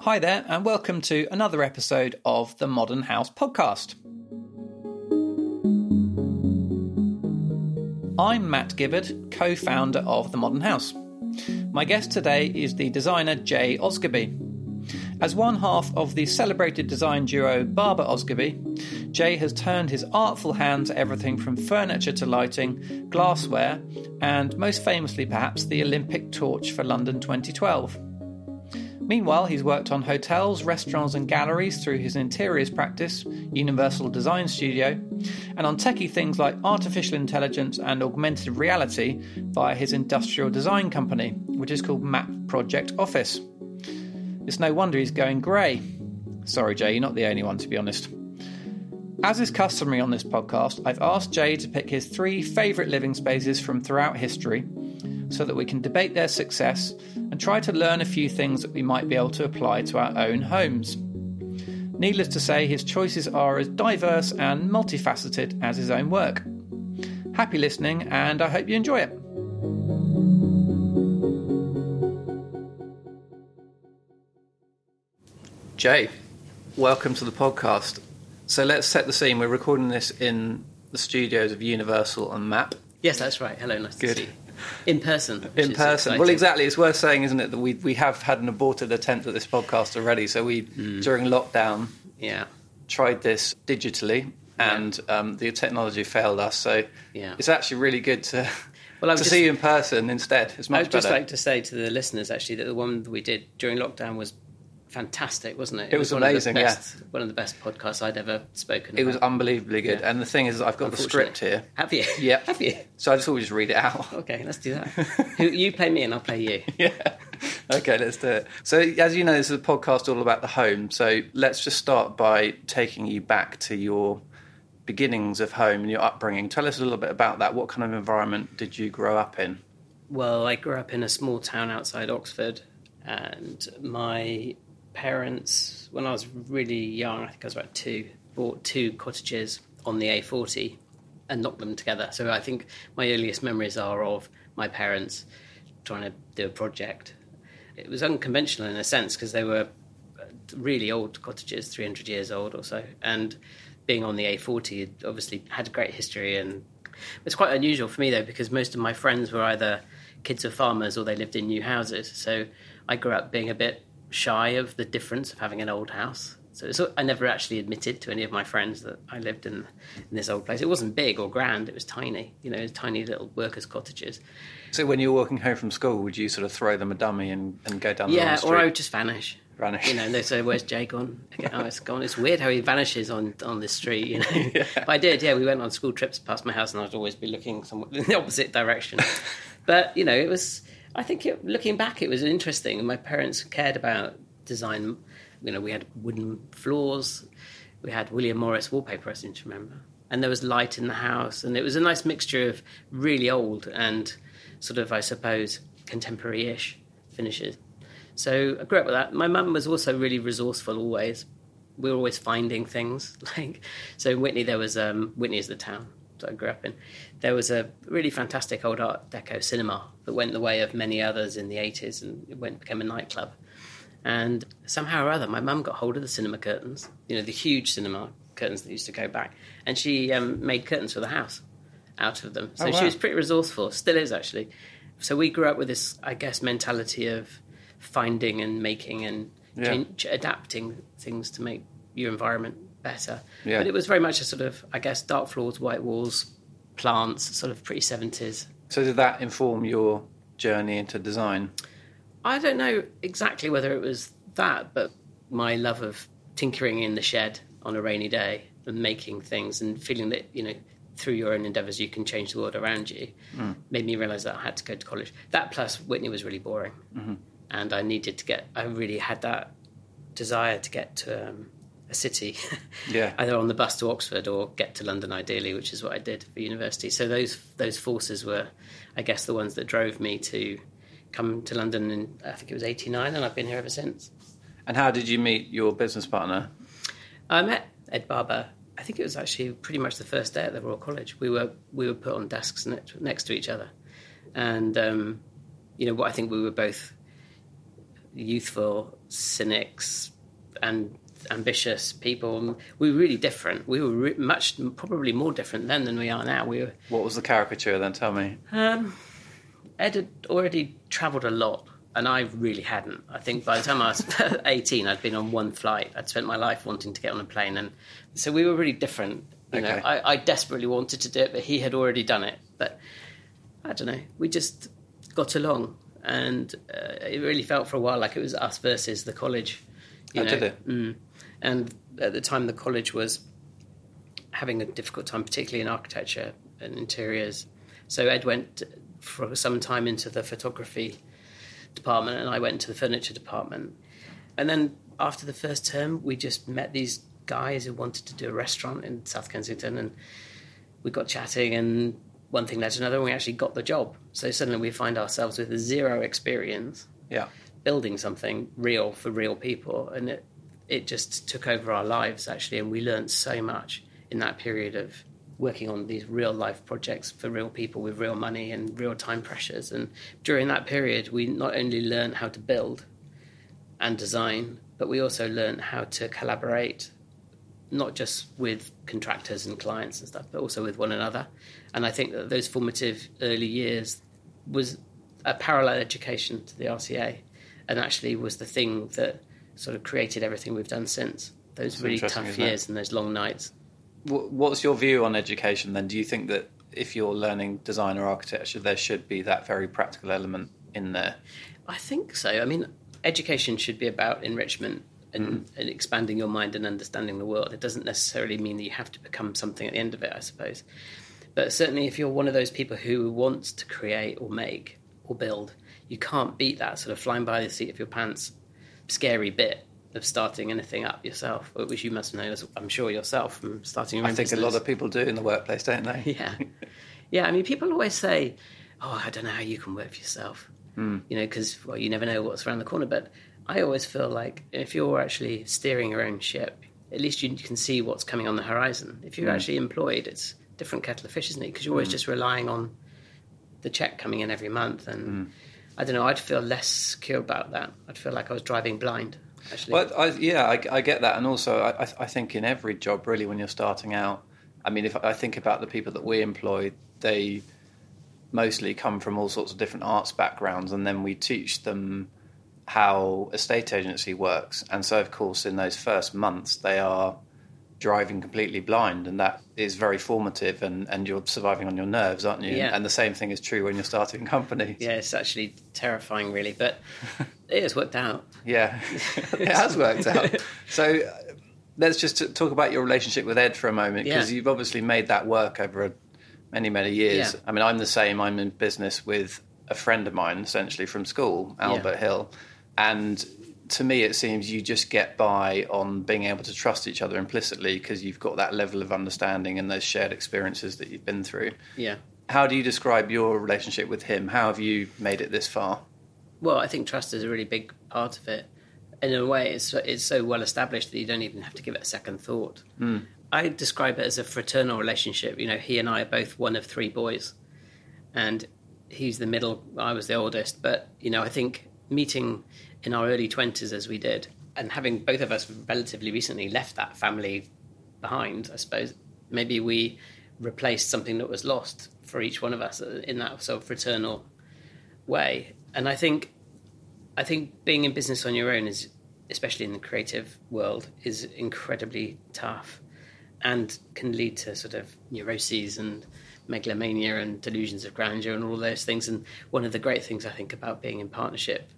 Hi there, and welcome to another episode of the Modern House podcast. I'm Matt Gibbard, co founder of The Modern House. My guest today is the designer Jay Osgerby. As one half of the celebrated design duo Barber Osgerby, Jay has turned his artful hand to everything from furniture to lighting, glassware, and most famously perhaps the Olympic torch for London 2012. Meanwhile, he's worked on hotels, restaurants, and galleries through his interiors practice, Universal Design Studio, and on techie things like artificial intelligence and augmented reality via his industrial design company, which is called Map Project Office. It's no wonder he's going grey. Sorry, Jay, you're not the only one, to be honest. As is customary on this podcast, I've asked Jay to pick his three favourite living spaces from throughout history so that we can debate their success and try to learn a few things that we might be able to apply to our own homes. Needless to say, his choices are as diverse and multifaceted as his own work. Happy listening, and I hope you enjoy it. Jay, welcome to the podcast. So let's set the scene. We're recording this in the studios of Universal and Map. Yes, that's right. Hello, nice Good. to see you. In person. In person. Well, exactly. It's worth saying, isn't it, that we we have had an aborted attempt at this podcast already. So we Hmm. during lockdown Yeah. tried this digitally, and um, the technology failed us. So Yeah. it's actually really good to Well, I to just- see you in person instead. It's I much would just better. like to say to the listeners, actually, that the one that we did during lockdown was fantastic, wasn't it? It was one of the amazing, yeah. best- One of the best podcasts I'd ever spoken it was unbelievably good. Yeah. And the thing is, I've got the script here. Have you? Yeah. Have you? So I just just read it out. Okay, let's do that. You play me and I'll play you. yeah. Okay, let's do it. So, as you know, this is a podcast all about the home. So, let's just start by taking you back to your beginnings of home and your upbringing. Tell us a little bit about that. What kind of environment did you grow up in? Well, I grew up in a small town outside Oxford, and my parents, when I was really young, I think I was about two, bought two cottages on the A40 and knocked them together. So I think my earliest memories are of my parents trying to do a project. It was unconventional in a sense because they were uh, really old cottages, 300 years old or so, and being on the A40 obviously had a great history and it's quite unusual for me though because most of my friends were either kids of farmers or they lived in new houses. So I grew up being a bit shy of the difference of having an old house. So it's, I never actually admitted to any of my friends that I lived in, in this old place. It wasn't big or grand; it was tiny. You know, tiny little workers' cottages. So, when you were walking home from school, would you sort of throw them a dummy and, and go down the Yeah, wrong street? or I would just vanish. Vanish. You know, and they say, "Where's Jay gone?" Okay, oh, it's gone. It's weird how he vanishes on on this street. You know, but I did. Yeah, we went on school trips past my house, and I'd always be looking somewhat in the opposite direction. but you know, it was. I think it, looking back, it was interesting. My parents cared about design. You know, we had wooden floors. We had William Morris wallpaper, I seem to remember. And there was light in the house, and it was a nice mixture of really old and sort of, I suppose, contemporary ish finishes. So I grew up with that. My mum was also really resourceful always. We were always finding things. Like so in Witney there was um, Witney is the town that I grew up in. There was a really fantastic old art deco cinema that went the way of many others in the eighties and it went became a nightclub. And somehow or other my mum got hold of the cinema curtains, you know, the huge cinema curtains that used to go back, and she um, made curtains for the house out of them. So Oh, wow. she was pretty resourceful, still is actually. So we grew up with this, I guess, mentality of finding and making and Yeah. change, adapting things to make your environment better. Yeah. But it was very much a sort of, I guess, dark floors, white walls, plants, sort of pretty 70s. So, did that inform your journey into design? I don't know exactly whether it was that, but my love of tinkering in the shed on a rainy day and making things and feeling that, you know, through your own endeavours you can change the world around you made me realise that I had to go to college. That plus Witney was really boring. And I needed to get, I really had that desire to get to um, a city, Yeah. either on the bus to Oxford or get to London ideally, which is what I did for university. So those those forces were, I guess, the ones that drove me to come to London in I think it was '89, and I've been here ever since. And how did you meet your business partner? I met Ed Barber. I think it was actually pretty much the first day at the Royal College. We were we were put on desks next, next to each other, and um, you know what I think we were both youthful, cynics, and ambitious people. We were really different. We were re- much, probably more different then than we are now. We were. What was the caricature then? Tell me. Um, Ed had already travelled a lot, and I really hadn't. I think by the time I was 18, I'd been on one flight. I'd spent my life wanting to get on a plane, and so we were really different. You know, Okay. I, I desperately wanted to do it, but he had already done it. But I don't know. We just got along, and uh, it really felt for a while like it was us versus the college. You Oh, know? did it? Mm. And at the time, the college was having a difficult time, particularly in architecture and interiors. So Ed went for some time into the photography department, and I went into the furniture department. And then after the first term, we just met these guys who wanted to do a restaurant in South Kensington, and we got chatting, and one thing led to another, and we actually got the job. So suddenly we find ourselves with zero experience Yeah. building something real for real people, and it it just took over our lives actually, and we learned so much in that period of working on these real life projects for real people with real money and real time pressures. And during that period, we not only learned how to build and design, but we also learned how to collaborate, not just with contractors and clients and stuff, but also with one another. And I think that those formative early years was a parallel education to the RCA, and actually was the thing that sort of created everything we've done since. Those That's really tough isn't it? years and those long nights. What's your view on education then? Do you think that if you're learning design or architecture, there should be that very practical element in there? I think so. I mean, education should be about enrichment and, mm-hmm. and expanding your mind and understanding the world. It doesn't necessarily mean that you have to become something at the end of it, I suppose. But certainly, if you're one of those people who wants to create or make or build, you can't beat that sort of flying by the seat of your pants scary bit of starting anything up yourself, which you must know, as I'm sure yourself from starting your own. I think a lot of people do in the workplace, don't they? Yeah. Yeah, I mean, people always say, oh, I don't know how you can work for yourself. Hmm. You know, because, well, you never know what's around the corner. But I always feel like if you're actually steering your own ship, at least you can see what's coming on the horizon. If you're actually employed, it's different kettle of fish, isn't it? Because you're always just relying on the check coming in every month. And Hmm. I don't know, I'd feel less secure about that. I'd feel like I was driving blind, actually. Well, I, yeah, I, I get that, and also I, I- think in every job, really, when you're starting out, I mean, if I think about the people that we employ, they mostly come from all sorts of different arts backgrounds, and then we teach them how a state agency works. And so, of course, in those first months, they are driving completely blind, and that is very formative, and, and you're surviving on your nerves, aren't you? Yeah. And the same thing is true when you're starting a company. yeah, it's actually terrifying, really. But it has worked out. Yeah, it has worked out. So uh, let's just talk about your relationship with Ed for a moment because Yeah. you've obviously made that work over a, many, many years. Yeah. I mean, I'm the same. I'm in business with a friend of mine, essentially from school, Albert Hill, and to me, it seems you just get by on being able to trust each other implicitly because you've got that level of understanding and those shared experiences that you've been through. Yeah. How do you describe your relationship with him? How have you made it this far? Well, I think trust is a really big part of it. In a way, it's it's so well established that you don't even have to give it a second thought. Hmm. I describe it as a fraternal relationship. You know, he and I are both one of three boys, and he's the middle. I was the oldest, but you know, I think meeting in our early twenties as we did, and having both of us relatively recently left that family behind, I suppose maybe we replaced something that was lost for each one of us in that sort of fraternal way. And I think, I think being in business on your own is, especially in the creative world, is incredibly tough, and can lead to sort of neuroses and megalomania and delusions of grandeur and all those things. And one of the great things I think about being in partnership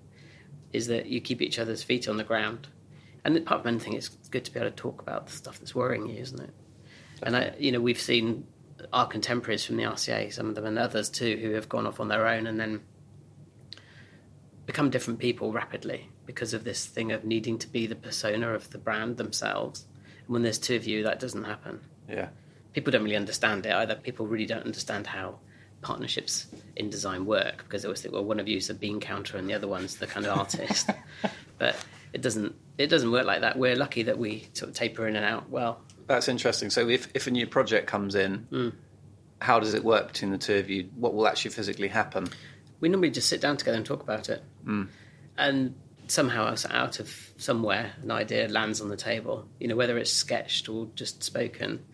is that you keep each other's feet on the ground. And apart from anything, it's good to be able to talk about the stuff that's worrying you, isn't it? And I, you know, we've seen our contemporaries from the RCA, some of them and others too, who have gone off on their own and then become different people rapidly because of this thing of needing to be the persona of the brand themselves. And when there's two of you, that doesn't happen. Yeah. People don't really understand it either. People really don't understand how partnerships in design work because they always think, well, one of you is a bean counter and the other one's the kind of artist. but it doesn't. It doesn't work like that. We're lucky that we sort of taper in and out well. That's interesting. So if, if a new project comes in, Hmm. how does it work between the two of you? What will actually physically happen? we normally just sit down together and talk about it. And somehow else out of somewhere an idea lands on the table, you know, whether it's sketched or just spoken.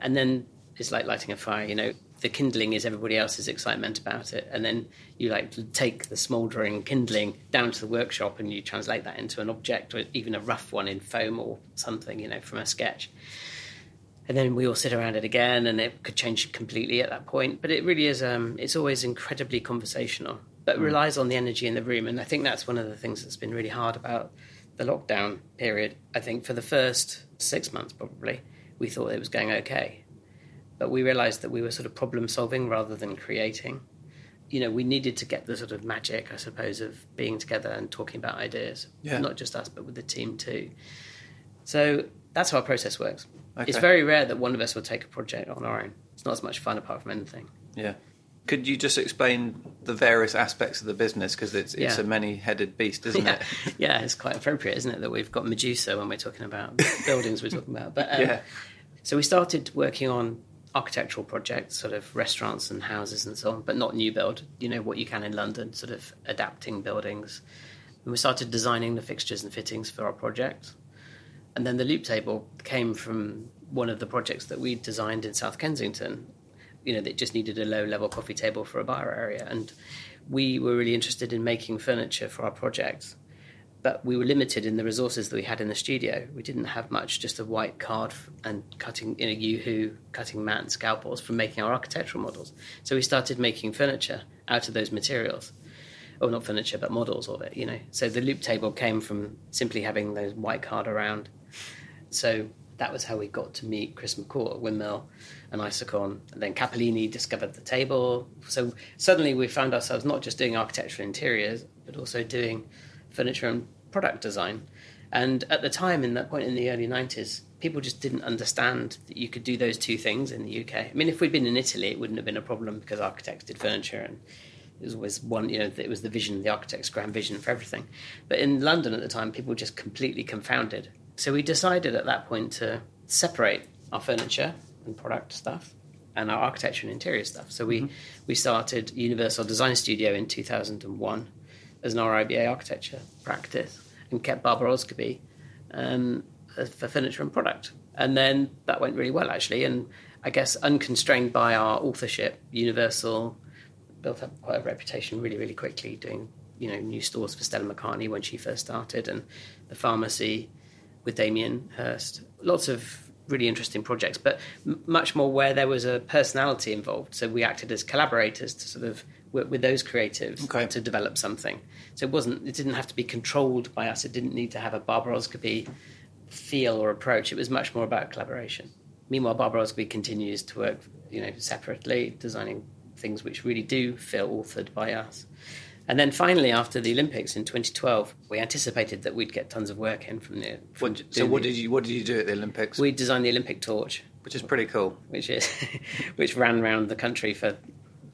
And then it's like lighting a fire, you know, the kindling is everybody else's excitement about it. And then you like take the smouldering kindling down to the workshop and you translate that into an object or even a rough one in foam or something, you know, from a sketch. And then we all sit around it again and it could change completely at that point. But it really is, um, it's always incredibly conversational but mm. relies on the energy in the room. And I think that's one of the things that's been really hard about the lockdown period. I think for the first six months, probably, we thought it was going okay. But we realized that we were sort of problem solving rather than creating. You know, we needed to get the sort of magic, I suppose, of being together and talking about ideas. Yeah. Not just us, but with the team too. So that's how our process works. Okay. It's very rare that one of us will take a project on our own. It's not as much fun apart from anything. Yeah. Could you just explain the various aspects of the business because it's it's yeah. a many-headed beast, isn't yeah. it? yeah, it's quite appropriate, isn't it, that we've got Medusa when we're talking about buildings we're talking about. But um, yeah. so we started working on architectural projects, sort of restaurants and houses and so on, but not new build. You know what you can in London, sort of adapting buildings. And we started designing the fixtures and fittings for our projects. And then the loop table came from one of the projects that we designed in South Kensington you know, they just needed a low level coffee table for a bar area. And we were really interested in making furniture for our projects. But we were limited in the resources that we had in the studio. We didn't have much, just a white card and cutting in a Yoo-Hoo, cutting mat and scalpels from making our architectural models. So we started making furniture out of those materials. Oh, not furniture, but models of it, you know. So the loop table came from simply having those white card around. So that was how we got to meet Chris McCourt at Windmill and Isokon. And then Cappellini discovered the table. So suddenly we found ourselves not just doing architectural interiors, but also doing furniture and product design. And at the time, in that point in the early 90s, people just didn't understand that you could do those two things in the UK. I mean, if we'd been in Italy, it wouldn't have been a problem because architects did furniture and it was always one, you know, it was the vision, the architect's grand vision for everything. But in London at the time, people were just completely confounded so we decided at that point to separate our furniture and product stuff and our architecture and interior stuff. So we, mm-hmm. we started Universal Design Studio in 2001 as an RIBA architecture practice and kept Barber Osgerby um, for furniture and product. And then that went really well, actually. And I guess unconstrained by our authorship, Universal built up quite a reputation really, really quickly, doing you know new stores for Stella McCartney when she first started, and the pharmacy with Damien Hirst. Lots of really interesting projects, but m- much more where there was a personality involved. So we acted as collaborators to sort of work with those creatives okay. to develop something. So it wasn't, it didn't have to be controlled by us. It didn't need to have a Barber Osgerby feel or approach. It was much more about collaboration. Meanwhile, Barber Osgerby continues to work, you know, separately, designing things which really do feel authored by us. And then finally, after the Olympics in 2012, we anticipated that we'd get tons of work in from the. From what, so what did you what did you do at the Olympics? We designed the Olympic torch, which is pretty cool. Which is which ran around the country for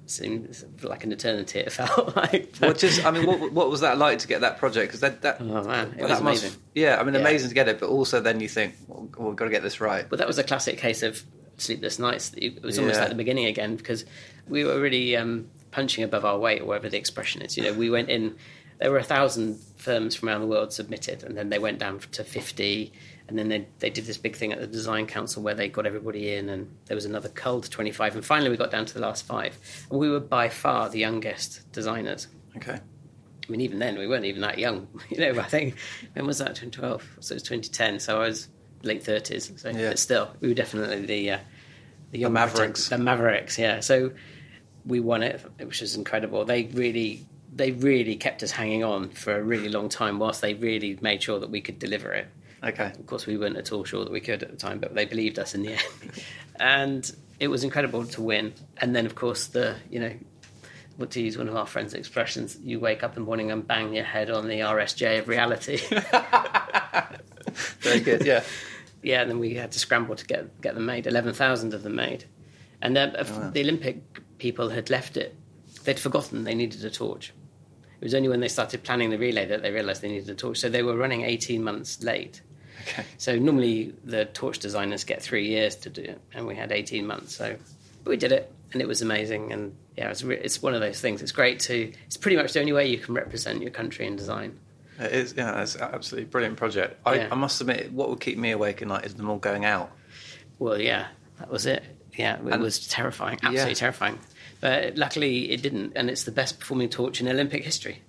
seemed like an eternity. It felt like. What just I mean, what, what was that like to get that project? Because that, that oh man, it was amazing. Must, yeah, I mean, yeah. amazing to get it, but also then you think, well, we've got to get this right. But that was a classic case of sleepless nights. It was almost yeah. like the beginning again because we were really um, punching above our weight, or whatever the expression is. You know, we went in. There were a thousand firms from around the world submitted, and then they went down to fifty, and then they they did this big thing at the design council where they got everybody in, and there was another cull to twenty five, and finally we got down to the last five, and we were by far the youngest designers. Okay. I mean, even then we weren't even that young. You know, I think when was that? 2012. So it was 2010. So I was late 30s. So, yeah. but still, we were definitely the uh, the, the Mavericks. The Mavericks, yeah. So we won it, which was incredible. They really they really kept us hanging on for a really long time whilst they really made sure that we could deliver it. Okay. Of course, we weren't at all sure that we could at the time, but they believed us in the end. and it was incredible to win. And then, of course, the, you know, what to use one of our friends' expressions, you wake up in the morning and bang your head on the RSJ of reality. Very good, yeah. yeah, and then we had to scramble to get, get them made, 11,000 of them made. And the, uh, oh, wow. the Olympic people had left it. They'd forgotten they needed a torch. It was only when they started planning the relay that they realised they needed a torch. So they were running 18 months late. Okay. So normally the torch designers get three years to do it, and we had 18 months. So but we did it, and it was amazing. And yeah, it's, re- it's one of those things. It's great to. It's pretty much the only way you can represent your country in design. It is, yeah, it's an absolutely brilliant project. I, Yeah. I must admit, what would keep me awake at night is them all going out. Well, yeah, that was it. Yeah, it And- was terrifying, absolutely Yeah. terrifying. But luckily, it didn't, and it's the best performing torch in Olympic history.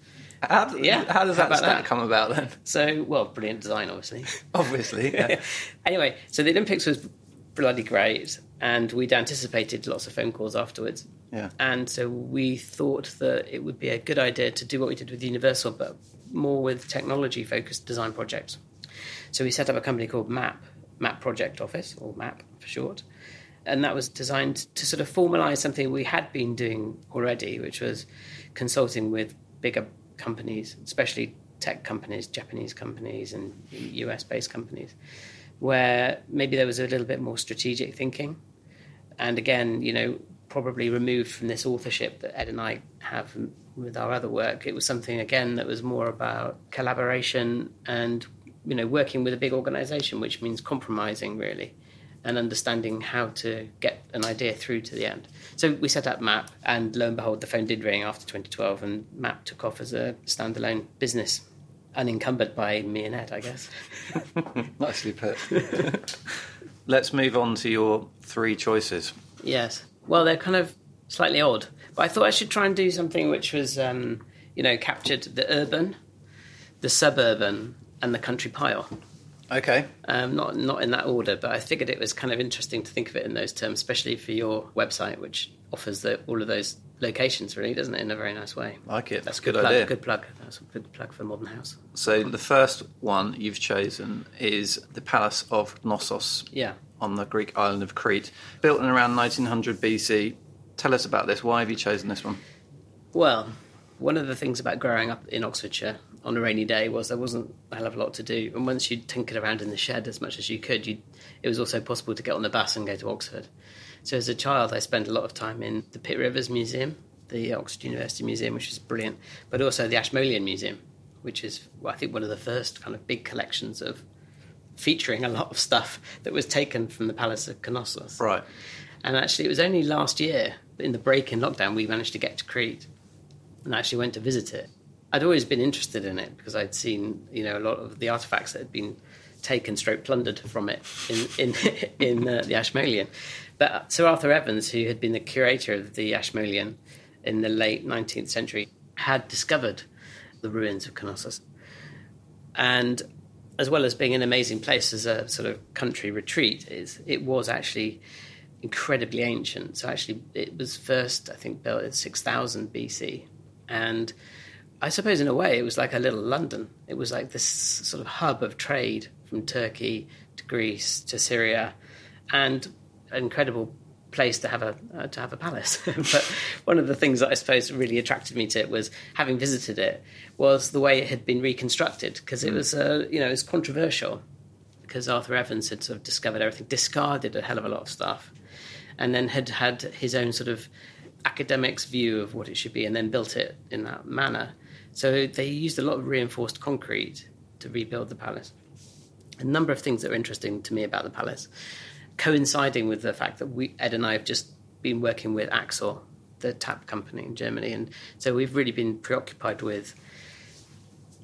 How, d- Yeah, how does how that? come about then? So, well, brilliant design, obviously. Obviously, yeah. anyway, so the Olympics was bloody great, and we'd anticipated lots of phone calls afterwards. Yeah. And so we thought that it would be a good idea to do what we did with Universal, but more with technology focused design projects. So we set up a company called MAP, MAP Project Office, or MAP for short. And that was designed to sort of formalize something we had been doing already, which was consulting with bigger companies, especially tech companies, Japanese companies, and US based companies, where maybe there was a little bit more strategic thinking and again, you know, probably removed from this authorship that Ed and I have with our other work. It was something again that was more about collaboration and you know working with a big organization, which means compromising really and understanding how to get an idea through to the end. So we set up MAP, and lo and behold, the phone did ring after 2012, and MAP took off as a standalone business, unencumbered by me and Ed, I guess. Nicely put. Let's move on to your three choices. Yes. Well, they're kind of slightly odd, but I thought I should try and do something which was, um, you know, captured the urban, the suburban, and the country pile. Okay. Um, not not in that order, but I figured it was kind of interesting to think of it in those terms, especially for your website, which offers the, all of those locations, really, doesn't it, in a very nice way. Like it. That's a Good good, plug. idea. Good plug. That's a good plug for Modern House. So the first one you've chosen is the Palace of Knossos Yeah. on the Greek island of Crete, built in around 1900 BC. Tell us about this. Why have you chosen this one? Well, one of the things about growing up in Oxfordshire on a rainy day was there wasn't a hell of a lot to do, and once you tinkered around in the shed as much as you could, you, it was also possible to get on the bus and go to Oxford. So as a child, I spent a lot of time in the Pitt Rivers Museum, the Oxford University Museum, which is brilliant, but also the Ashmolean Museum, which is well, I think one of the first kind of big collections of featuring a lot of stuff that was taken from the Palace of Knossos. Right. And actually, it was only last year, in the break in lockdown, we managed to get to Crete and actually went to visit it. I'd always been interested in it because I'd seen, you know, a lot of the artifacts that had been taken, stroke plundered from it in in in uh, the Ashmolean. But Sir Arthur Evans, who had been the curator of the Ashmolean in the late 19th century, had discovered the ruins of Knossos, and as well as being an amazing place as a sort of country retreat, is it was actually incredibly ancient. So actually, it was first, I think, built in 6000 BC, and I suppose in a way it was like a little London. It was like this sort of hub of trade from Turkey to Greece to Syria, and an incredible place to have a uh, to have a palace. but one of the things that I suppose really attracted me to it was having visited it was the way it had been reconstructed because it was uh, you know it was controversial because Arthur Evans had sort of discovered everything, discarded a hell of a lot of stuff, and then had had his own sort of academics view of what it should be, and then built it in that manner. So they used a lot of reinforced concrete to rebuild the palace. A number of things that are interesting to me about the palace, coinciding with the fact that we Ed and I have just been working with Axor, the tap company in Germany, and so we've really been preoccupied with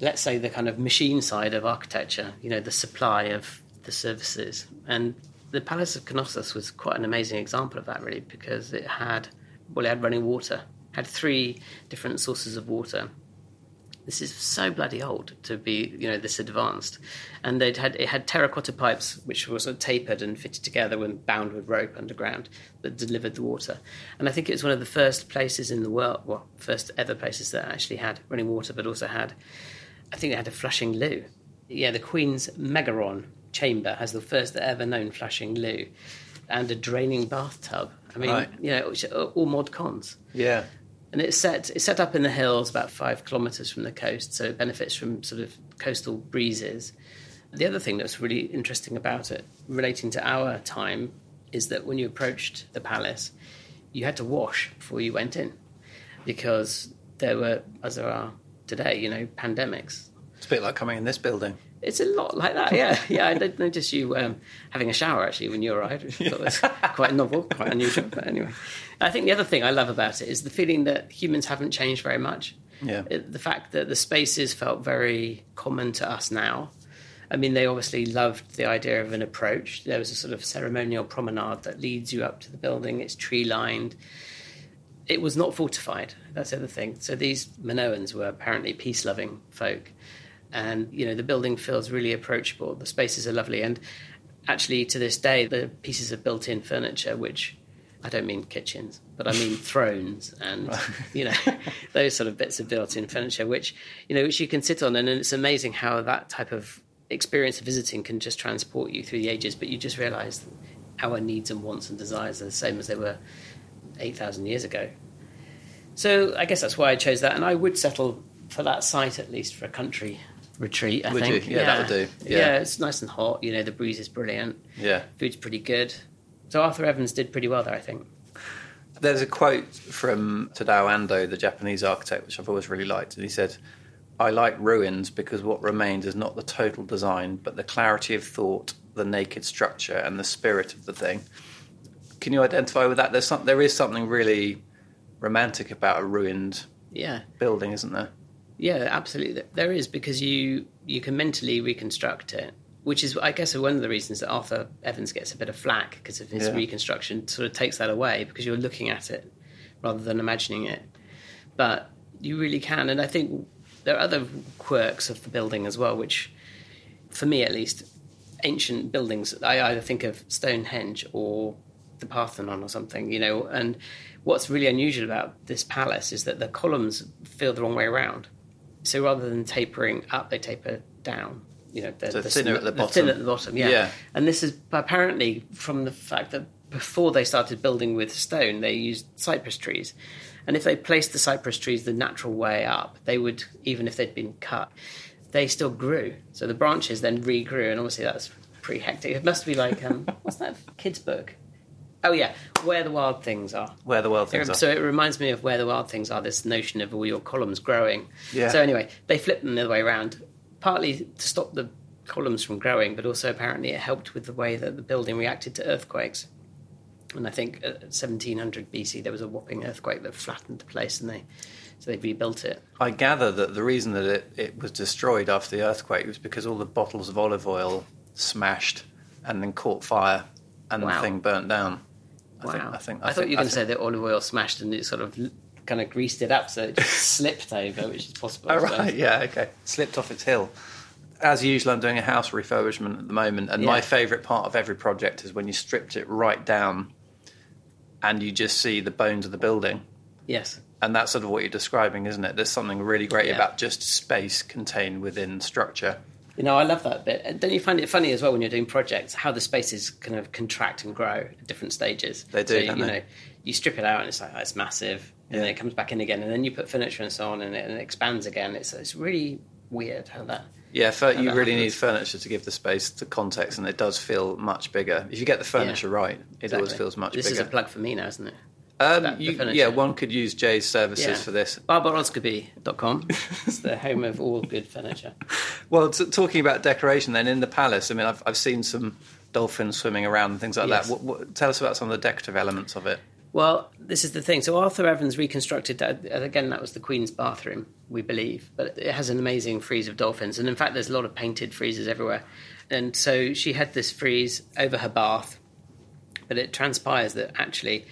let's say the kind of machine side of architecture, you know, the supply of the services. And the Palace of Knossos was quite an amazing example of that, really, because it had, well, it had running water, had three different sources of water. This is so bloody old to be, you know, this advanced. And they'd had, it had terracotta pipes, which were sort of tapered and fitted together and bound with rope underground that delivered the water. And I think it was one of the first places in the world, well, first ever places that actually had running water, but also had I think they had a flushing loo. Yeah, the Queen's Megaron chamber has the first ever known flushing loo and a draining bathtub. I mean, Right. you know, are uh, all mod cons. Yeah. And it's set it's set up in the hills about five kilometres from the coast, so it benefits from sort of coastal breezes. The other thing that's really interesting about it, relating to our time, is that when you approached the palace, you had to wash before you went in, because there were, as there are today, you know, pandemics. It's a bit like coming in this building. It's a lot like that, yeah. Yeah, I did notice you um, having a shower actually when you arrived, which I thought was quite novel, quite unusual. But anyway, I think the other thing I love about it is the feeling that humans haven't changed very much. Yeah. The fact that the spaces felt very common to us now. I mean, they obviously loved the idea of an approach. There was a sort of ceremonial promenade that leads you up to the building. It's tree lined. It was not fortified. That's the other thing. So these Minoans were apparently peace loving folk. And, you know, the building feels really approachable. The spaces are lovely. And actually, to this day, the pieces of built in furniture, which I don't mean kitchens, but I mean thrones and you know those sort of bits of built-in furniture, which you know which you can sit on, and it's amazing how that type of experience of visiting can just transport you through the ages. But you just realise our needs and wants and desires are the same as they were eight thousand years ago. So I guess that's why I chose that, and I would settle for that site at least for a country retreat. I Would think. you? Yeah, that would do. Yeah. yeah, it's nice and hot. You know, the breeze is brilliant. Yeah. Food's pretty good. So Arthur Evans did pretty well there, I think. There's a quote from Tadao Ando, the Japanese architect, which I've always really liked, and he said, "I like ruins because what remains is not the total design, but the clarity of thought, the naked structure, and the spirit of the thing." Can you identify with that? There's some, there is something really romantic about a ruined Yeah, building, isn't there? Yeah, absolutely. There is because you you can mentally reconstruct it, which is, I guess, one of the reasons that Arthur Evans gets a bit of flack because of his Yeah. reconstruction. Sort of takes that away because you're looking at it rather than imagining it. But you really can, and I think there are other quirks of the building as well, which, for me at least, ancient buildings. I either think of Stonehenge or the Parthenon or something, you know. And what's really unusual about this palace is that the columns feel the wrong way around. So rather than tapering up, they taper down. You know, the, So the- thinner at the bottom. thinner at the bottom. Yeah. Yeah. And this is apparently from the fact that before they started building with stone, they used cypress trees. And if they placed the cypress trees the natural way up, they would, even if they'd been cut, they still grew. So the branches then regrew, and obviously that's pretty hectic. It must be like, um, what's that kid's book? Oh, yeah, Where the Wild Things Are. Where the world things are. So it reminds me of where the wild things are. This notion of all your columns growing. Yeah. So anyway, they flipped them the other way around, partly to stop the columns from growing, but also apparently it helped with the way that the building reacted to earthquakes. And I think at 1700 BC there was a whopping earthquake that flattened the place, and they so they rebuilt it. I gather that the reason that it, it was destroyed after the earthquake was because all the bottles of olive oil smashed and then caught fire and the thing burnt down. I Wow! think. I think. I, thought think- you were going to say that olive oil smashed and it sort of kind of greased it up, so it just slipped over, which is possible. Oh right, yeah, okay. Slipped off its hill. As usual, I'm doing a house refurbishment at the moment, and my favourite part of every project is when you stripped it right down, and you just see the bones of the building. Yes. And that's sort of what you're describing, isn't it? There's something really great Yeah. about just space contained within structure. You know, I love that bit. And Don't you find it funny as well when you're doing projects how the spaces kind of contract and grow at different stages? They do, So, you, they? know, you strip it out and it's like, oh, it's massive. And then it comes back in again. And then you put furniture and so on and it, and it expands again. It's, it's really weird how that. Yeah, fur- you that really need furniture to give the space the context, and it does feel much bigger. If you get the furniture right, it always feels much This bigger. This is a plug for me now, isn't it? Um, you- yeah, one could use Jay's services Yeah. for this. BarberOsgerby.com. it's the home of all good furniture. Well, t- talking about decoration, then in the palace, I mean, I've, I've seen some dolphins swimming around and things like Yes. that. What, what, tell us about some of the decorative elements of it. Well, this is the thing. So Arthur Evans reconstructed that. Again, that was the Queen's bathroom, we believe. But it has an amazing frieze of dolphins. And in fact, there's a lot of painted friezes everywhere. And so she had this frieze over her bath. But it transpires that actually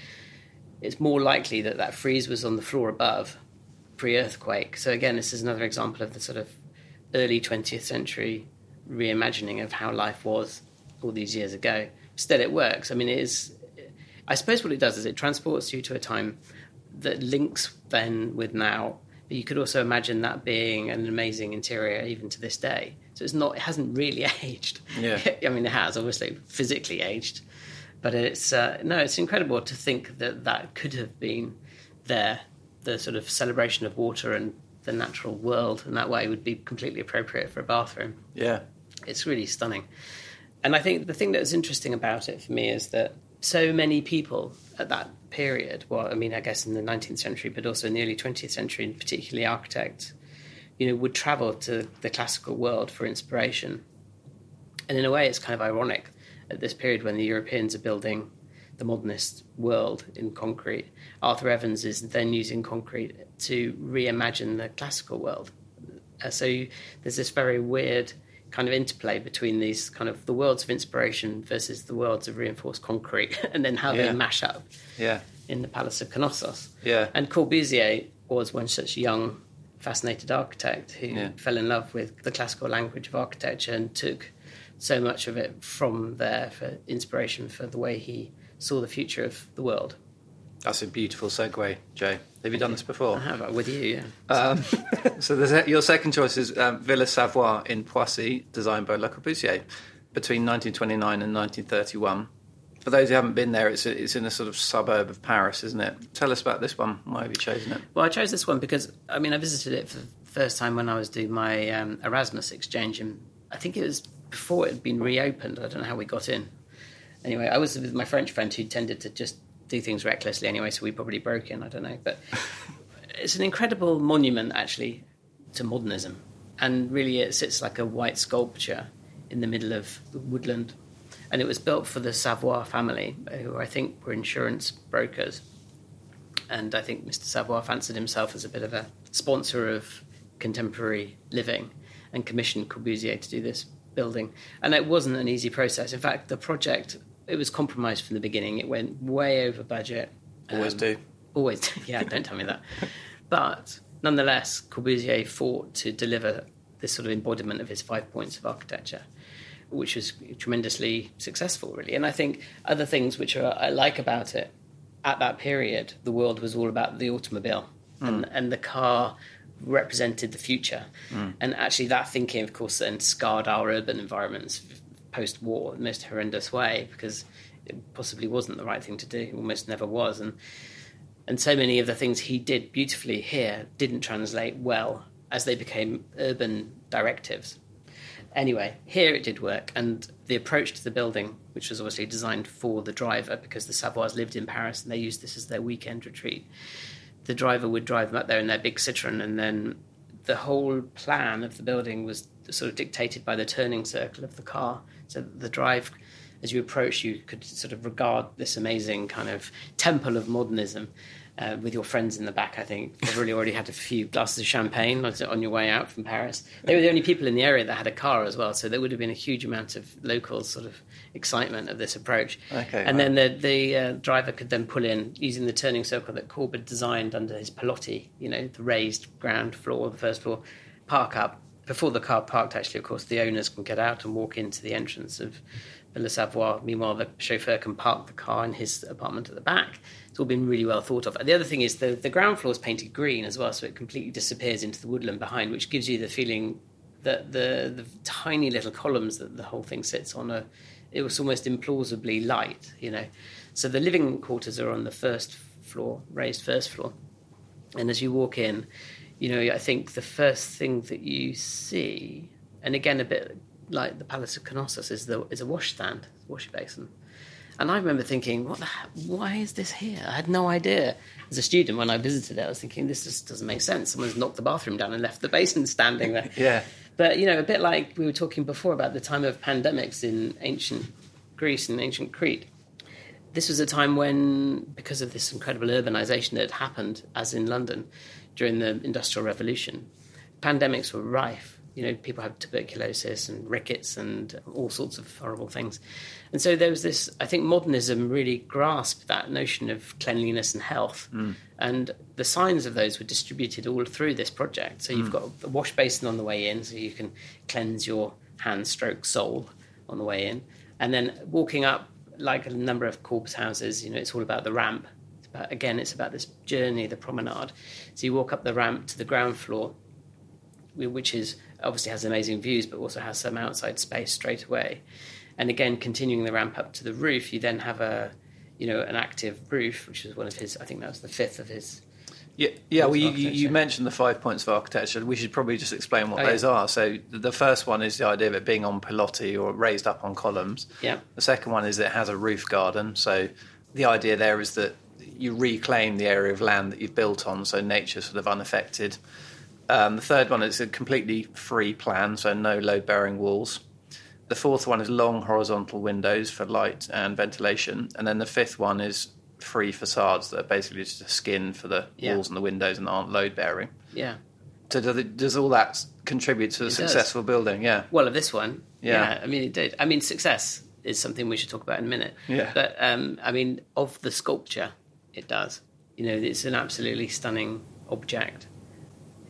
it's more likely that that frieze was on the floor above pre earthquake. So again, this is another example of the sort of early 20th century reimagining of how life was all these years ago. Still, it works. I mean, it is. I suppose what it does is it transports you to a time that links then with now. But you could also imagine that being an amazing interior even to this day. So it's not. It hasn't really aged. Yeah. I mean, it has obviously physically aged, but it's uh, no. It's incredible to think that that could have been there. The sort of celebration of water and the natural world in that way would be completely appropriate for a bathroom. Yeah. It's really stunning. And I think the thing that's interesting about it for me is that so many people at that period, well, I mean, I guess in the 19th century, but also in the early 20th century, and particularly architects, you know, would travel to the classical world for inspiration. And in a way, it's kind of ironic at this period when the Europeans are building the modernist world in concrete. Arthur Evans is then using concrete to reimagine the classical world. Uh, so you, there's this very weird kind of interplay between these kind of the worlds of inspiration versus the worlds of reinforced concrete, and then how Yeah. they mash up Yeah. in the Palace of Knossos. Yeah. And Corbusier was one such young, fascinated architect who Yeah. fell in love with the classical language of architecture and took so much of it from there for inspiration for the way he saw the future of the world. That's a beautiful segue, Jay. Have you done this before? I have with you, yeah. Um, so your second choice is um, Villa Savoye in Poissy, designed by Le Corbusier between 1929 and 1931. For those who haven't been there, it's, a, it's in a sort of suburb of Paris, isn't it? Tell us about this one. Why have you chosen it? Well, I chose this one because I mean I visited it for the first time when I was doing my um, Erasmus exchange, and I think it was before it had been reopened. I don't know how we got in. Anyway, I was with my French friend who tended to just do things recklessly anyway, so we probably broke in. I don't know, but it's an incredible monument actually to modernism, and really it sits like a white sculpture in the middle of the woodland. And it was built for the Savoye family, who I think were insurance brokers and I think Mr. Savoye fancied himself as a bit of a sponsor of contemporary living and commissioned Corbusier to do this building. And it wasn't an easy process. In fact, the project it was compromised from the beginning. It went way over budget. Always Um, do. Always, do. yeah. Don't tell me that. But nonetheless, Corbusier fought to deliver this sort of embodiment of his five points of architecture, which was tremendously successful, really. And I think other things which are, I like about it at that period, the world was all about the automobile, and, and the car represented the future. Mm. And actually, that thinking, of course, then scarred our urban environments post war in the most horrendous way because it possibly wasn't the right thing to do, it almost never was. And and so many of the things he did beautifully here didn't translate well as they became urban directives. Anyway, here it did work, and the approach to the building, which was obviously designed for the driver because the Savoyes lived in Paris and they used this as their weekend retreat. The driver would drive them up there in their big Citroen, and then the whole plan of the building was sort of dictated by the turning circle of the car. So the drive, as you approach, you could sort of regard this amazing kind of temple of modernism uh, with your friends in the back. I think probably already had a few glasses of champagne on your way out from Paris. They were the only people in the area that had a car as well, so there would have been a huge amount of local sort of excitement of this approach. Okay, and wow. then the the uh, driver could then pull in using the turning circle that Corb had designed under his pilotis, you know, the raised ground floor, the first floor, park up. Before the car parked, actually, of course, the owners can get out and walk into the entrance of Villa Savoye. Meanwhile, the chauffeur can park the car in his apartment at the back. It's all been really well thought of. And the other thing is the, the ground floor is painted green as well, so it completely disappears into the woodland behind, which gives you the feeling that the, the tiny little columns that the whole thing sits on are it was almost implausibly light, you know. So the living quarters are on the first floor, raised first floor. And as you walk in, you know, I think the first thing that you see, and again a bit like the Palace of Knossos, is the is a washstand, wash basin. And I remember thinking, what the he- why is this here? I had no idea. As a student, when I visited it, I was thinking, this just doesn't make sense. Someone's knocked the bathroom down and left the basin standing there. Yeah. But you know, a bit like we were talking before about the time of pandemics in ancient Greece and ancient Crete. This was a time when, because of this incredible urbanization that had happened, as in London during the Industrial Revolution, pandemics were rife. You know, people had tuberculosis and rickets and all sorts of horrible things. And so there was this, I think modernism really grasped that notion of cleanliness and health. Mm. And the signs of those were distributed all through this project. So you've mm. got a wash basin on the way in, so you can cleanse your hand stroke soul on the way in. And then walking up, like a number of Corb's houses, you know, it's all about the ramp. It's about, again, it's about this journey, the promenade. So you walk up the ramp to the ground floor, which is obviously has amazing views, but also has some outside space straight away. And again, continuing the ramp up to the roof, you then have a, you know, an active roof, which is one of his. I think that was the fifth of his. Yeah, yeah. Well, you, you mentioned the five points of architecture. We should probably just explain what Oh, those yeah. are. So the first one is the idea of it being on pilotis or raised up on columns. Yeah. The second one is it has a roof garden. So the idea there is that you reclaim the area of land that you've built on, so nature's sort of unaffected. Um, the third one is a completely free plan, so no load bearing walls. The fourth one is long horizontal windows for light and ventilation, and then the fifth one is free facades that are basically just a skin for the Yeah. walls and the windows and aren't load bearing. Yeah. So does, it, does all that contribute to a does. successful building? Yeah. Well, of this one, Yeah. yeah. I mean, it did. I mean, success is something we should talk about in a minute. Yeah. But um, I mean, of the sculpture, it does. You know, it's an absolutely stunning object.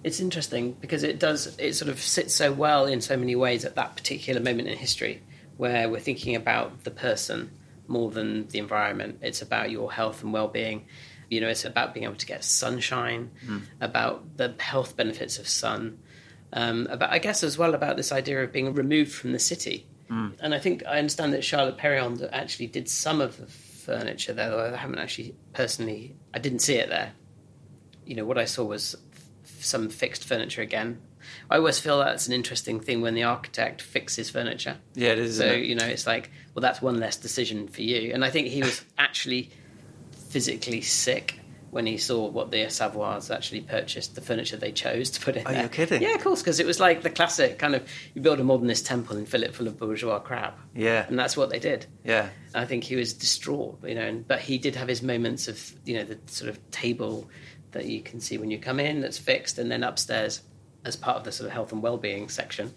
It's interesting because it does. It sort of sits so well in so many ways at that particular moment in history, where we're thinking about the person more than the environment. It's about your health and well-being. You know, it's about being able to get sunshine, about the health benefits of sun, um, about I guess as well about this idea of being removed from the city. And I think I understand that Charlotte Perriand actually did some of the furniture there. Though I haven't actually personally. I didn't see it there. You know, what I saw was some fixed furniture again. I always feel that's an interesting thing when the architect fixes furniture. Yeah, it is. So it? you know, it's like, well, that's one less decision for you. And I think he was actually physically sick when he saw what the Savoyes actually purchased, the furniture they chose to put in Are you kidding? Yeah, of course, because it was like the classic kind of you build a modernist temple and fill it full of bourgeois crap. Yeah. and that's what they did. Yeah. I think he was distraught, you know, and, but he did have his moments of, you know, the sort of table that you can see when you come in that's fixed, and then upstairs, as part of the sort of health and well-being section,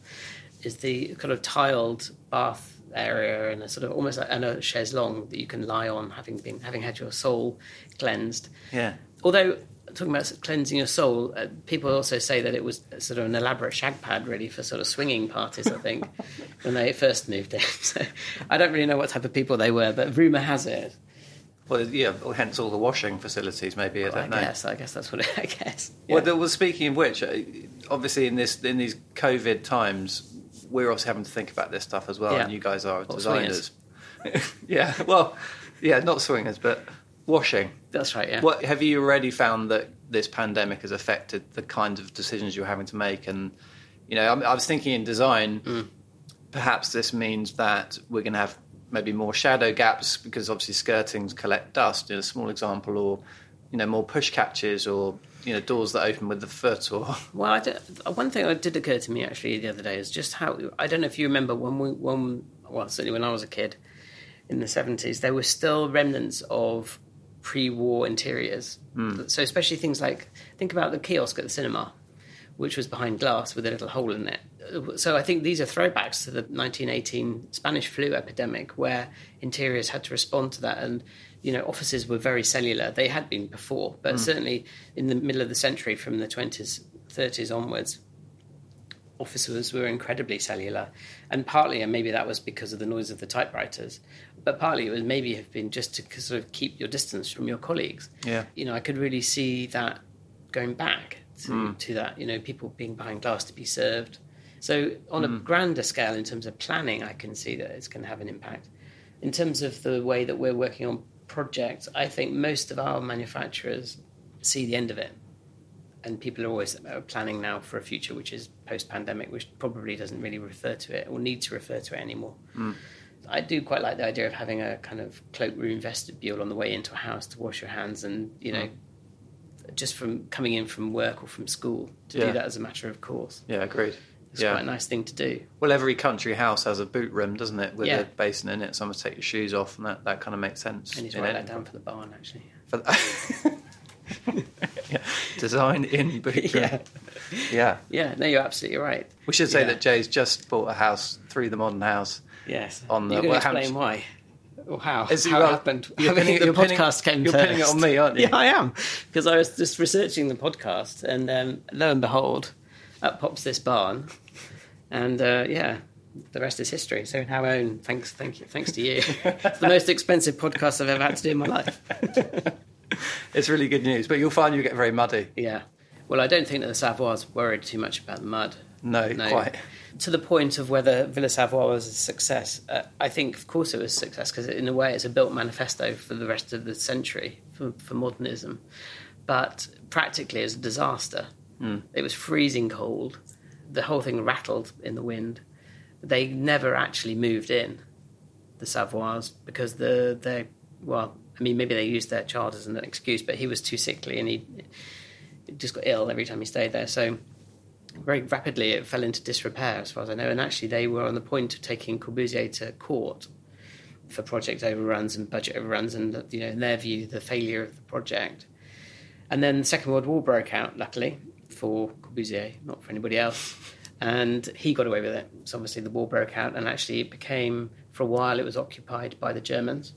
is the kind of tiled bath area and a sort of almost like and a chaise longue that you can lie on, having been having had your soul cleansed. Yeah. Although talking about cleansing your soul, uh, people also say that it was sort of an elaborate shag pad, really, for sort of swinging parties. I think when they first moved in. So I don't really know what type of people they were, but rumor has it. Well, yeah. Hence all the washing facilities. Maybe I don't I know. guess. I guess that's what it, I guess. Well, Yeah. there was speaking of which, uh, obviously in this in these COVID times, we're also having to think about this stuff as well. Yeah. And you guys are designers. yeah. Well, yeah, not swingers, but washing. that's right. Yeah. What have you already found that this pandemic has affected the kinds of decisions you're having to make? And you know, I, I was thinking in design, Mm. perhaps this means that we're going to have maybe more shadow gaps because obviously skirtings collect dust. In a small example, or you know, more push catches, or you know, doors that open with the foot, or Well, one thing that did occur to me actually the other day is just how I don't know if you remember when we when well certainly when I was a kid in the seventies there were still remnants of pre-war interiors. Hmm. So especially things like think about the kiosk at the cinema, which was behind glass with a little hole in it. So I think these are throwbacks to the 1918 Spanish flu epidemic, where interiors had to respond to that, and you know offices were very cellular. They had been before, but mm. certainly in the middle of the century, from the 20s, 30s onwards, offices were incredibly cellular, and partly, and maybe that was because of the noise of the typewriters, but partly it was maybe have been just to sort of keep your distance from your colleagues. Yeah. you know, I could really see that going back to, mm. to that. You know, people being behind glass to be served. So on a mm. grander scale, in terms of planning, I can see that it's going to have an impact. In terms of the way that we're working on projects, I think most of our manufacturers see the end of it and people are always uh, planning now for a future which is post-pandemic, which probably doesn't really refer to it or need to refer to it anymore. Mm. I do quite like the idea of having a kind of cloakroom vestibule on the way into a house to wash your hands, and you mm. know, just from coming in from work or from school to Yeah. do that as a matter of course. yeah, agreed. It's yeah. quite a nice thing to do. Well, every country house has a boot room, doesn't it, with Yeah. a basin in it. Someone to take your shoes off, and that, that kind of makes sense. Need to write that down for the barn, actually. For the- yeah. Design in boot room. yeah, yeah. yeah. No, you're absolutely right. We should say that Jay's just bought a house through the modern house. Yes. On the- you're well, to how explain why. Or how? How well, it happened. you're pinning- the you're pinning- podcast came you're first. pinning it on me, aren't you? Yeah, I am. Because I was just researching the podcast, and um, lo and behold, up pops this barn, and uh, yeah, the rest is history. So now I own, thanks, thank you, thanks to you. it's the most expensive podcast I've ever had to do in my life. It's really good news, but you'll find you get very muddy. Yeah. Well, I don't think that the Savoyes worried too much about the mud. No, No. quite. To the point of whether Villa Savoye was a success, uh, I think, of course, it was a success because, in a way, it's a built manifesto for the rest of the century for, for modernism. But practically, it was a disaster. It was freezing cold. The whole thing rattled in the wind. They never actually moved in, the Savoyes, because the they well, I mean, maybe they used their child as an excuse, but he was too sickly and he just got ill every time he stayed there. So very rapidly it fell into disrepair, as far as I know. And actually, they were on the point of taking Corbusier to court for project overruns and budget overruns, and you know, in their view, the failure of the project. And then the Second World War broke out, luckily for Corbusier, not for anybody else. And he got away with it. So obviously the war broke out, and actually it became, for a while, it was occupied by the Germans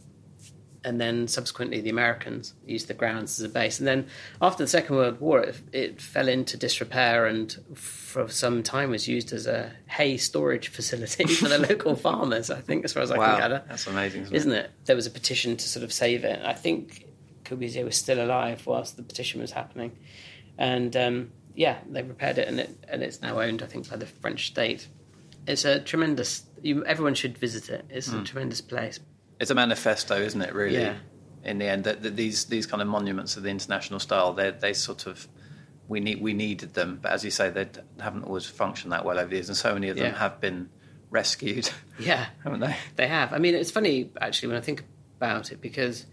and then subsequently the Americans used the grounds as a base. And then after the Second World War, it, it, fell into disrepair and for some time was used as a hay storage facility for the local farmers. I think, as far as I wow, can gather, that's amazing, isn't, isn't it? it? There was a petition to sort of save it. I think Corbusier was still alive whilst the petition was happening, and um, yeah, they repaired it and it and it's now owned, I think, by the French state. It's a tremendous. You, everyone should visit it. It's mm. a hmm. tremendous place it's a manifesto, isn't it? Really, yeah. in the end, that, that these these kind of monuments of the international style, they they sort of we need we needed them, but as you say, they haven't always functioned that well over the years, and so many of them yeah. have been rescued. Yeah, haven't they? They have. I mean, it's funny actually when I think about it because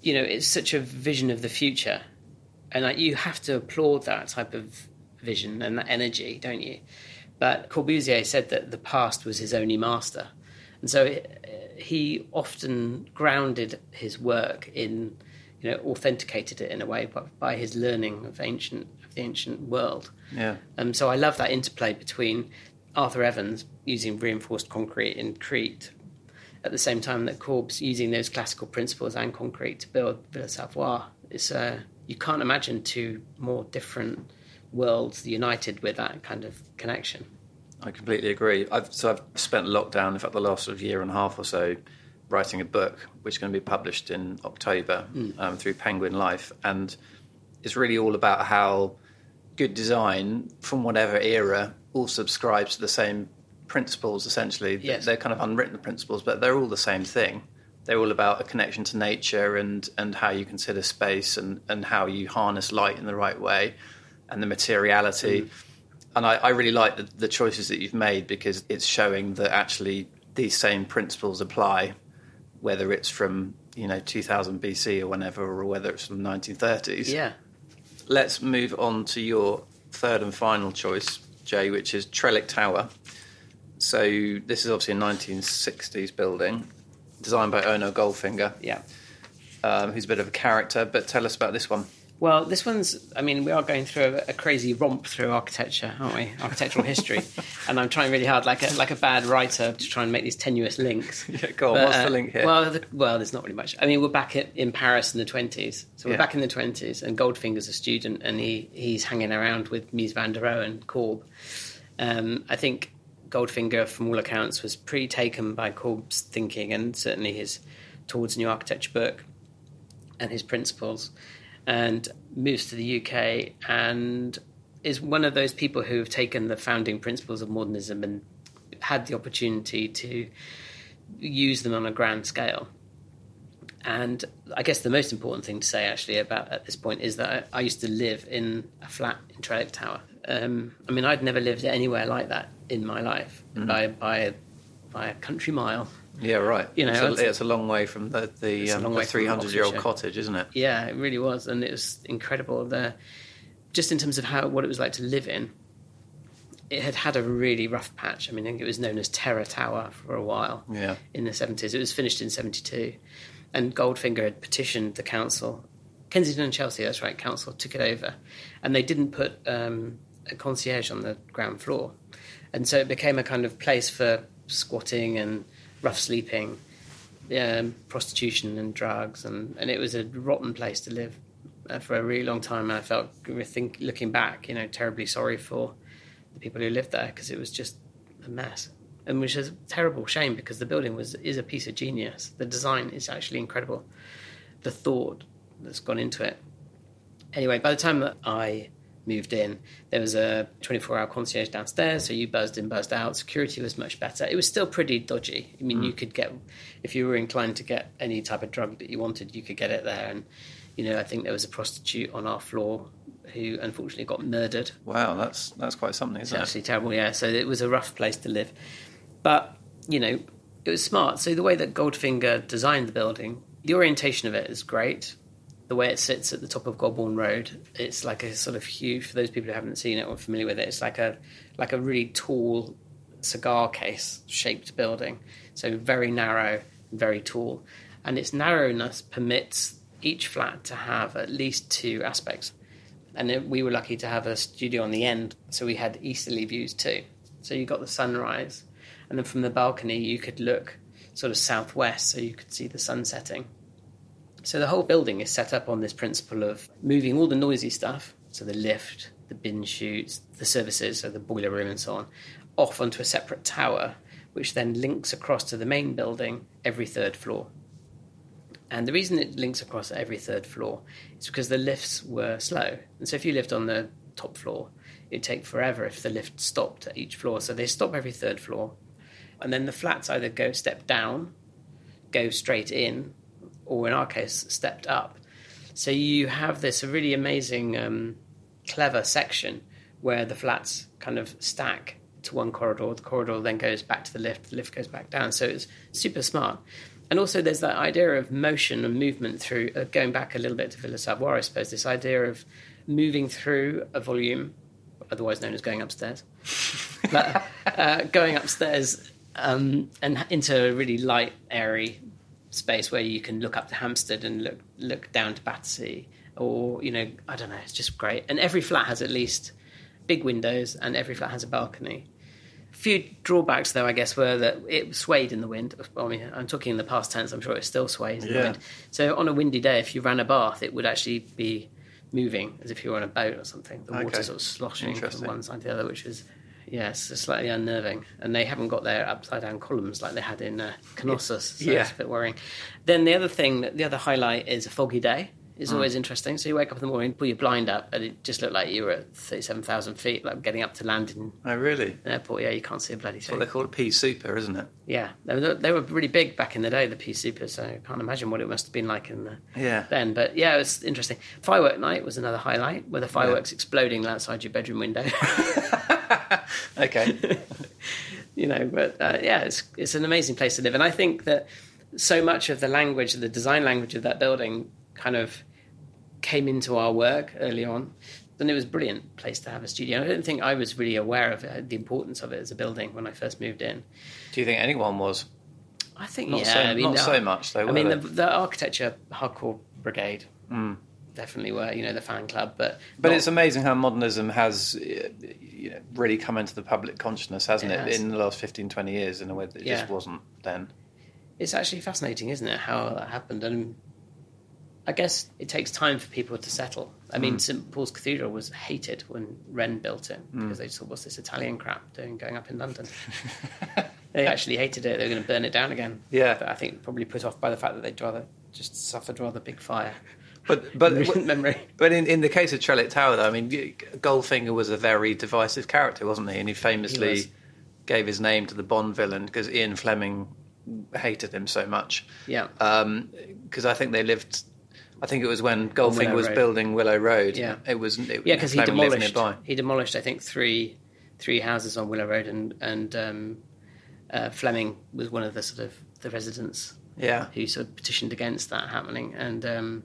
you know it's such a vision of the future, and like, you have to applaud that type of vision and that energy, don't you? But Corbusier said that the past was his only master, and so he often grounded his work in, you know, authenticated it in a way by, by his learning of ancient of the ancient world. Yeah. Um, so I love that interplay between Arthur Evans using reinforced concrete in Crete, at the same time that Corb's using those classical principles and concrete to build Villa Savoye. It's uh, you can't imagine two more different worlds united with that kind of connection. I completely agree. I've, so I've spent lockdown, in fact, the last sort of year and a half or so, writing a book which is going to be published in October mm. um, through Penguin Life, and it's really all about how good design from whatever era all subscribes to the same principles. Essentially, yes. they're kind of unwritten principles, but they're all the same thing. They're all about a connection to nature and and how you consider space and and how you harness light in the right way, and the materiality. Mm and I, I really like the, the, choices that you've made because it's showing that actually these same principles apply, whether it's from you know 2000 BC or whenever, or whether it's from the 1930s. Yeah. Let's move on to your third and final choice, Jay, which is Trellick Tower. So this is obviously a 1960s building, designed by Ernő Goldfinger. Yeah. Um, who's a bit of a character, but tell us about this one. Well, this one's, I mean, we are going through a, a crazy romp through architecture, aren't we? Architectural history. and I'm trying really hard, like a, like a bad writer, to try and make these tenuous links. Yeah, go on, but, what's uh, the link here? Well, the, well, there's not really much. I mean, we're back at, in Paris in the 20s. So we're yeah. back in the 20s, and Goldfinger's a student, and he, he's hanging around with Mies van der Rohe and Corb. Um, I think Goldfinger, from all accounts, was pretty taken by Corb's thinking and certainly his Towards New Architecture book and his principles and moves to the UK and is one of those people who have taken the founding principles of modernism and had the opportunity to use them on a grand scale. And I guess the most important thing to say actually about at this point is that I, I used to live in a flat in Trellick Tower. Um, I mean, I'd never lived anywhere like that in my life mm-hmm. by, by, by a country mile. Yeah, right. You know, it's a, it's a long way from the the, um, the three hundred year old cottage, isn't it? Yeah, it really was, and it was incredible. The just in terms of how what it was like to live in. It had had a really rough patch. I mean, I think it was known as Terror Tower for a while. Yeah. In the seventies, it was finished in seventy two, and Goldfinger had petitioned the council, Kensington and Chelsea. That's right, council took it over, and they didn't put um, a concierge on the ground floor, and so it became a kind of place for squatting and rough sleeping, prostitution and drugs, and, and it was a rotten place to live uh, for a really long time. And I felt, think, looking back, you know, terribly sorry for the people who lived there because it was just a mess. And which is a terrible shame because the building was is a piece of genius. The design is actually incredible. The thought that's gone into it. Anyway, by the time that I moved in, there was a 24 hour concierge downstairs, so you buzzed in, buzzed out. Security was much better. It was still pretty dodgy. I mean, mm. you could get, if you were inclined to get any type of drug that you wanted, you could get it there. And, you know, I think there was a prostitute on our floor who unfortunately got murdered. Wow, that's that's quite something, isn't it's it? Actually, terrible. Yeah. So it was a rough place to live, but you know, it was smart. So the way that Goldfinger designed the building, the orientation of it is great the way it sits at the top of Golborne Road, it's like a sort of huge. For those people who haven't seen it or familiar with it, it's like a like a really tall cigar case shaped building. So very narrow, very tall, and its narrowness permits each flat to have at least two aspects. And we were lucky to have a studio on the end, so we had easterly views too. So you got the sunrise, and then from the balcony you could look sort of southwest, so you could see the sun setting. So the whole building is set up on this principle of moving all the noisy stuff, so the lift, the bin chutes, the services, so the boiler room and so on, off onto a separate tower, which then links across to the main building every third floor. And the reason it links across every third floor is because the lifts were slow. And so if you lived on the top floor, it'd take forever if the lift stopped at each floor. So they stop every third floor. And then the flats either go step down, go straight in, or in our case, stepped up. So you have this really amazing, um, clever section where the flats kind of stack to one corridor. The corridor then goes back to the lift. The lift goes back down. So it's super smart. And also, there's that idea of motion and movement through, uh, going back a little bit to Villa Savoye, I suppose, this idea of moving through a volume, otherwise known as going upstairs, but, uh, going upstairs um, and into a really light, airy space where you can look up to Hampstead and look look down to Battersea, or you know, I don't know, it's just great. And every flat has at least big windows, and every flat has a balcony. A few drawbacks, though, I guess, were that it swayed in the wind. I mean, I'm talking in the past tense. I'm sure it still sways in Yeah. the wind. So on a windy day, if you ran a bath, it would actually be moving as if you were on a boat or something. The water sort of sloshing from one side to the other, which was yes, it's slightly unnerving. And they haven't got their upside down columns like they had in uh, Knossos, so Yeah. it's a bit worrying. Then the other thing, the other highlight is a foggy day. It's Hmm. always interesting. So you wake up in the morning, pull your blind up, and it just looked like you were at thirty-seven thousand feet, like getting up to land in Oh, really? airport. Yeah, you can't see a bloody Well, thing. they call it pea souper, isn't it? Yeah, they were, they were really big back in the day, the pea souper. So I can't imagine what it must have been like in the Yeah. then. But yeah, it was interesting. Firework night was another highlight, with the fireworks exploding outside your bedroom window. Okay. you know, but uh, yeah, it's it's an amazing place to live, and I think that so much of the language, the design language of that building, kind of came into our work early on. And it was a brilliant place to have a studio. I don't think I was really aware of it, the importance of it as a building when I first moved in. Do you think anyone was? I think Not yeah, so- I mean, not so much, though, I mean, the, the architecture hardcore brigade Hmm. definitely were. You know, the fan club, but But not- it's amazing how modernism has you know, really come into the public consciousness, hasn't It it, has. in the last 15, 20 years in a way that it Yeah. just wasn't then. it's actually fascinating, isn't it, how that happened? And I guess it takes time for people to settle. I mean, mm. St Paul's Cathedral was hated when Wren built it mm. because they thought, "What's this Italian crap doing going up in London?" they actually hated it. They were going to burn it down again. Yeah. but I think probably put off by the fact that they'd rather just suffered rather big fire. But but Recent memory. but in, in the case of Trellick Tower, though, I mean, Goldfinger was a very divisive character, wasn't he? And he famously was. gave his name to the Bond villain because Ian Fleming hated him so much. Yeah. Because I think they lived. I think it was when Goldfinger was Road. building Willow Road. Yeah. it was. It, Yeah, because he demolished. nearby. He demolished, I think, three three houses on Willow Road, and and um, uh, Fleming was one of the sort of the residents Yeah, who sort of petitioned against that happening, and um,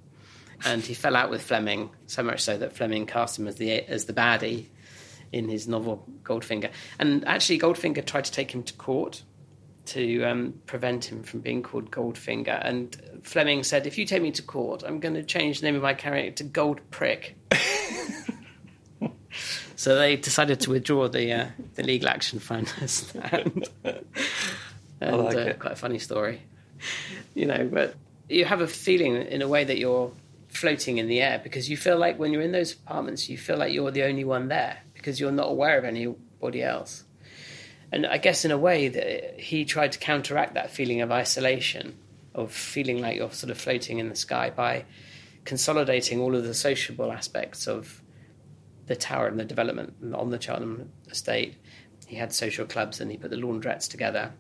and he fell out with Fleming so much so that Fleming cast him as the as the baddie in his novel Goldfinger, and actually Goldfinger tried to take him to court to um, prevent him from being called Goldfinger, and Fleming said, "If you take me to court, I'm going to change the name of my character to Gold Prick." So they decided to withdraw the uh, the legal action from us. and and like uh, it. quite a funny story, you know. But you have a feeling in a way that you're floating in the air because you feel like when you're in those apartments, you feel like you're the only one there because you're not aware of anybody else. And I guess in a way that he tried to counteract that feeling of isolation, of feeling like you're sort of floating in the sky by consolidating all of the sociable aspects of the tower and the development on the Cheltenham estate. He had social clubs and he put the laundrettes together.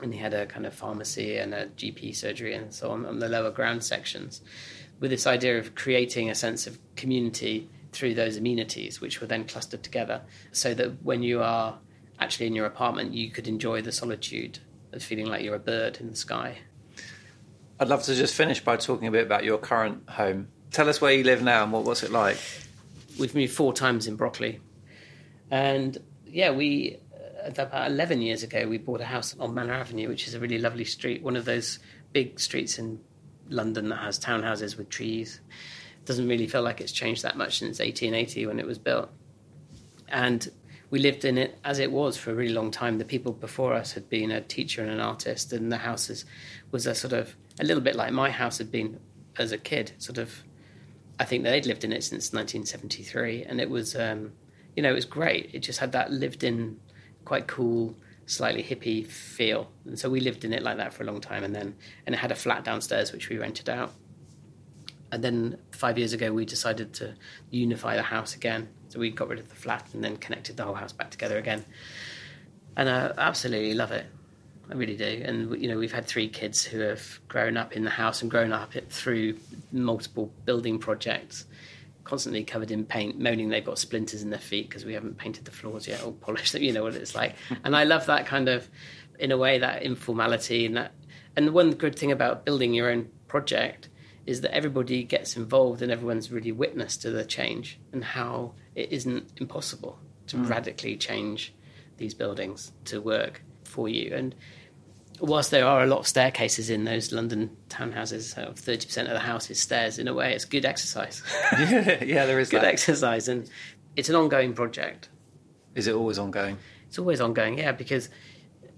And he had a kind of pharmacy and a GP surgery and so on on the lower ground sections, with this idea of creating a sense of community through those amenities, which were then clustered together, so that when you are actually in your apartment, you could enjoy the solitude of feeling like you're a bird in the sky. I'd love to just finish by talking a bit about your current home Tell us where you live now and what what's it like. We've moved four times in Brockley, and yeah, we uh, about eleven years ago we bought a house on Manor Avenue, which is a really lovely street, one of those big streets in London that has townhouses with trees. Doesn't really feel like it's changed that much since 1880 when it was built, and we lived in it as it was for a really long time. The people before us had been a teacher and an artist, and the house was a sort of a little bit like my house had been as a kid. Sort of, I think they'd lived in it since 1973, and it was, um, you know, it was great. It just had that lived-in, quite cool, slightly hippie feel, and so we lived in it like that for a long time. And then, and it had a flat downstairs which we rented out. And then five years ago, we decided to unify the house again so we got rid of the flat and then connected the whole house back together again. And I absolutely love it. I really do. And you know, we've had three kids who have grown up in the house and grown up it through multiple building projects, constantly covered in paint, moaning they've got splinters in their feet because we haven't painted the floors yet or polished them. You know what it's like. and I love that kind of, in a way, that informality and that. And the one good thing about building your own project is that everybody gets involved and everyone's really witness to the change and how it isn't impossible to mm. radically change these buildings to work for you. And whilst there are a lot of staircases in those London townhouses, thirty percent of the house is stairs. In a way, it's good exercise. yeah, yeah, there is good that. exercise, and it's an ongoing project. Is it always ongoing? It's always ongoing, yeah, because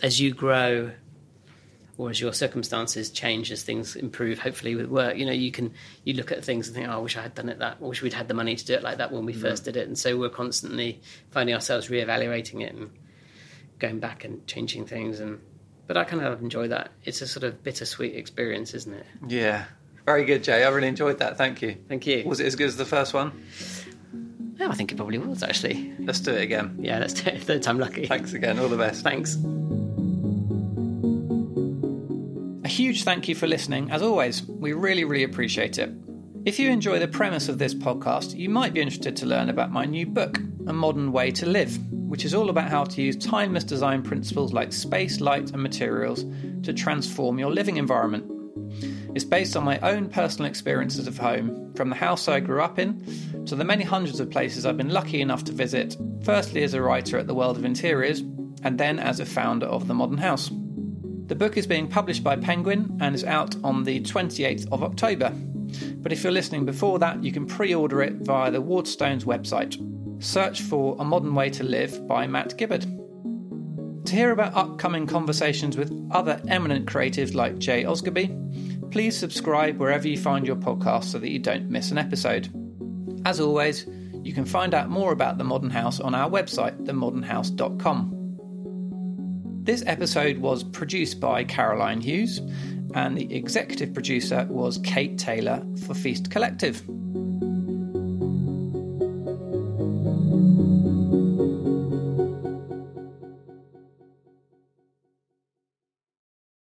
as you grow or as your circumstances change, as things improve, hopefully with work, you know, you can you look at things and think, oh, I wish I had done it that. I wish we'd had the money to do it like that when we mm first did it. And so we're constantly finding ourselves reevaluating it and going back and changing things. And but I kind of enjoy that. It's a sort of bittersweet experience, isn't it? Yeah, very good, Jay. I really enjoyed that. Thank you. Thank you. Was it as good as the first one? Yeah, I think it probably was actually. Let's do it again. Yeah, let's do it. Third time lucky. Thanks again. All the best. Thanks. A huge thank you for listening. As always, we really, really appreciate it. If you enjoy the premise of this podcast, you might be interested to learn about my new book, A Modern Way to Live, which is all about how to use timeless design principles like space, light, and materials to transform your living environment. It's based on my own personal experiences of home, from the house I grew up in to the many hundreds of places I've been lucky enough to visit, firstly as a writer at the World of Interiors, and then as a founder of the Modern House. The book is being published by Penguin and is out on the 28th of October. But if you're listening before that, you can pre order it via the Waterstones website. Search for A Modern Way to Live by Matt Gibbard. To hear about upcoming conversations with other eminent creatives like Jay Osgerby, please subscribe wherever you find your podcast so that you don't miss an episode. As always, you can find out more about The Modern House on our website, themodernhouse.com. This episode was produced by Caroline Hughes, and the executive producer was Kate Taylor for Feast Collective.